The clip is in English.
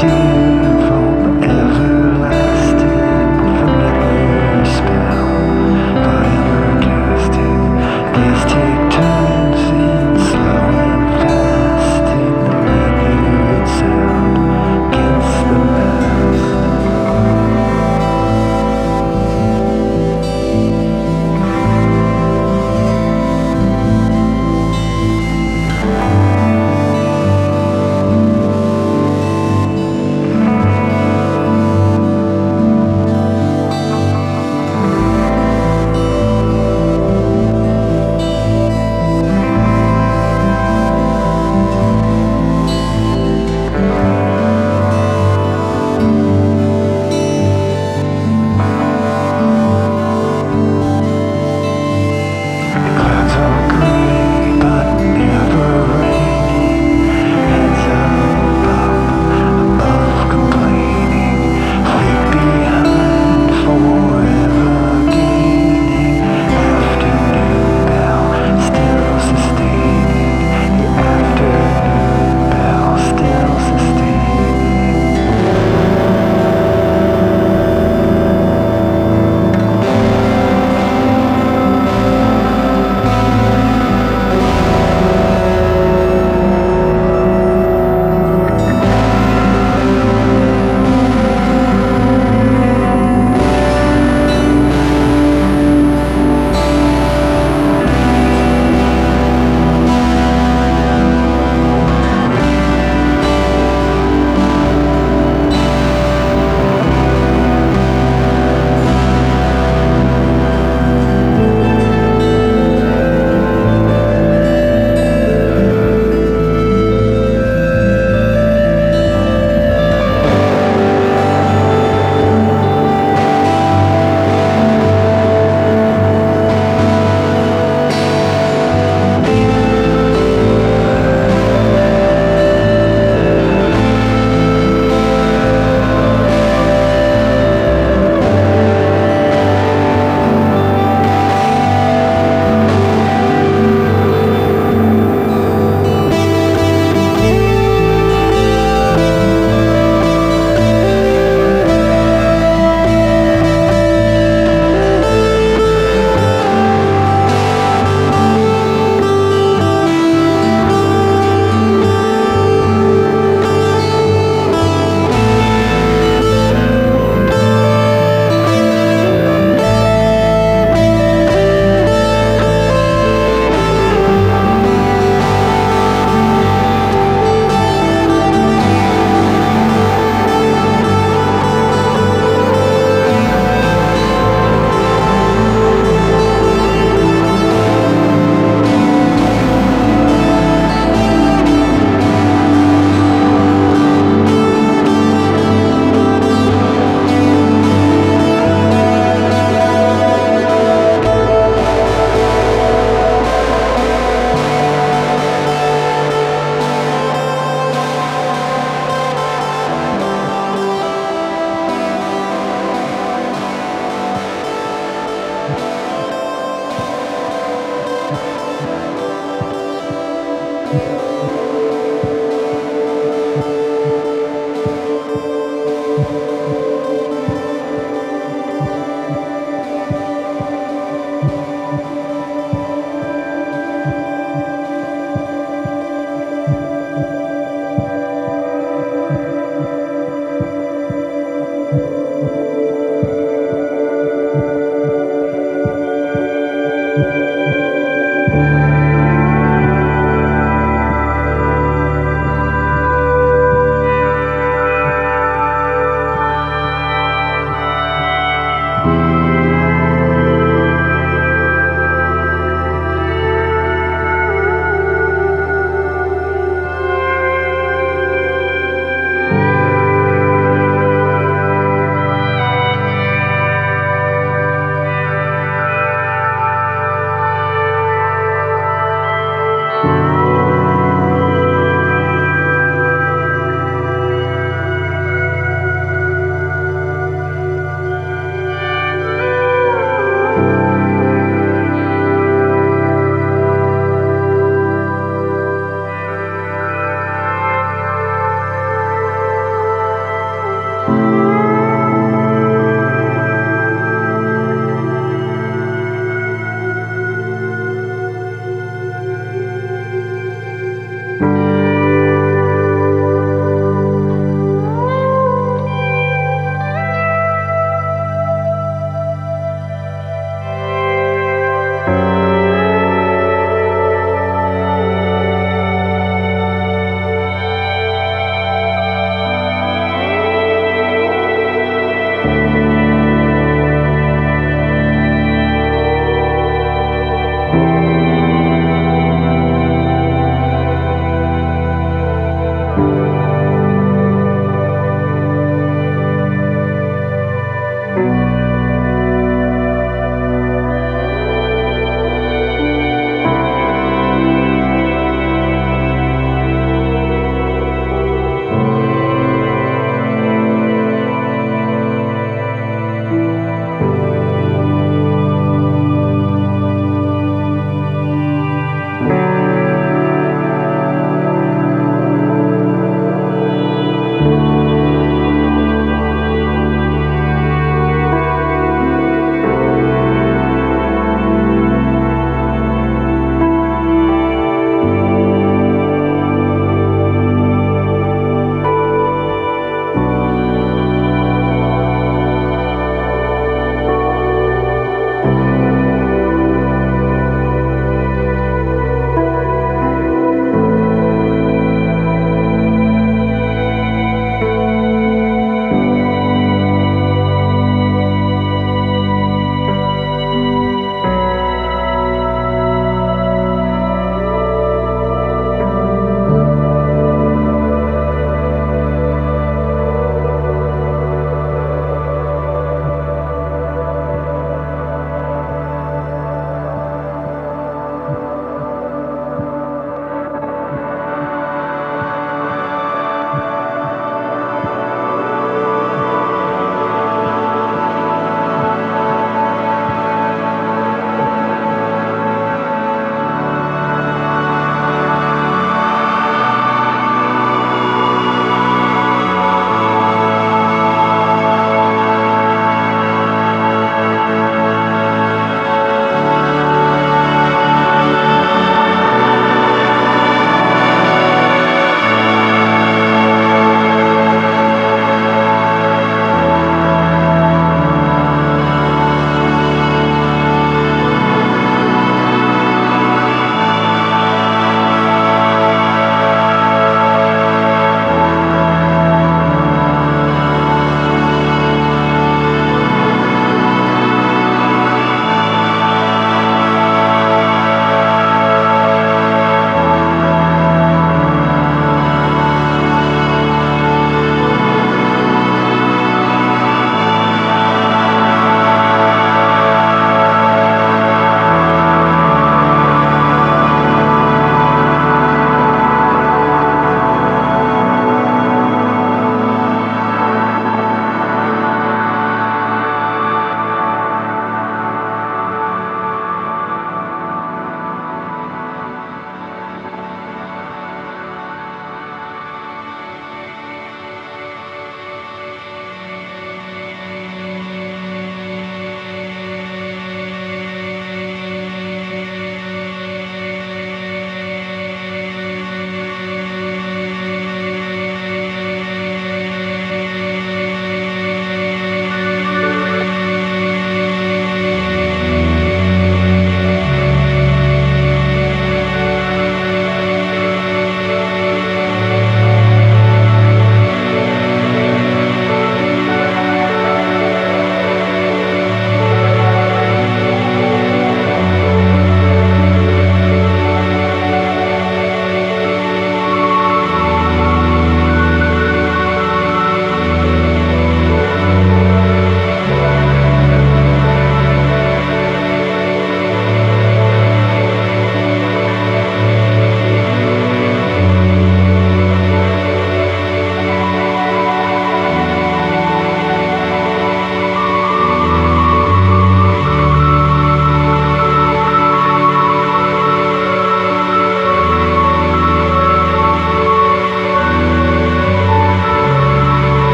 empty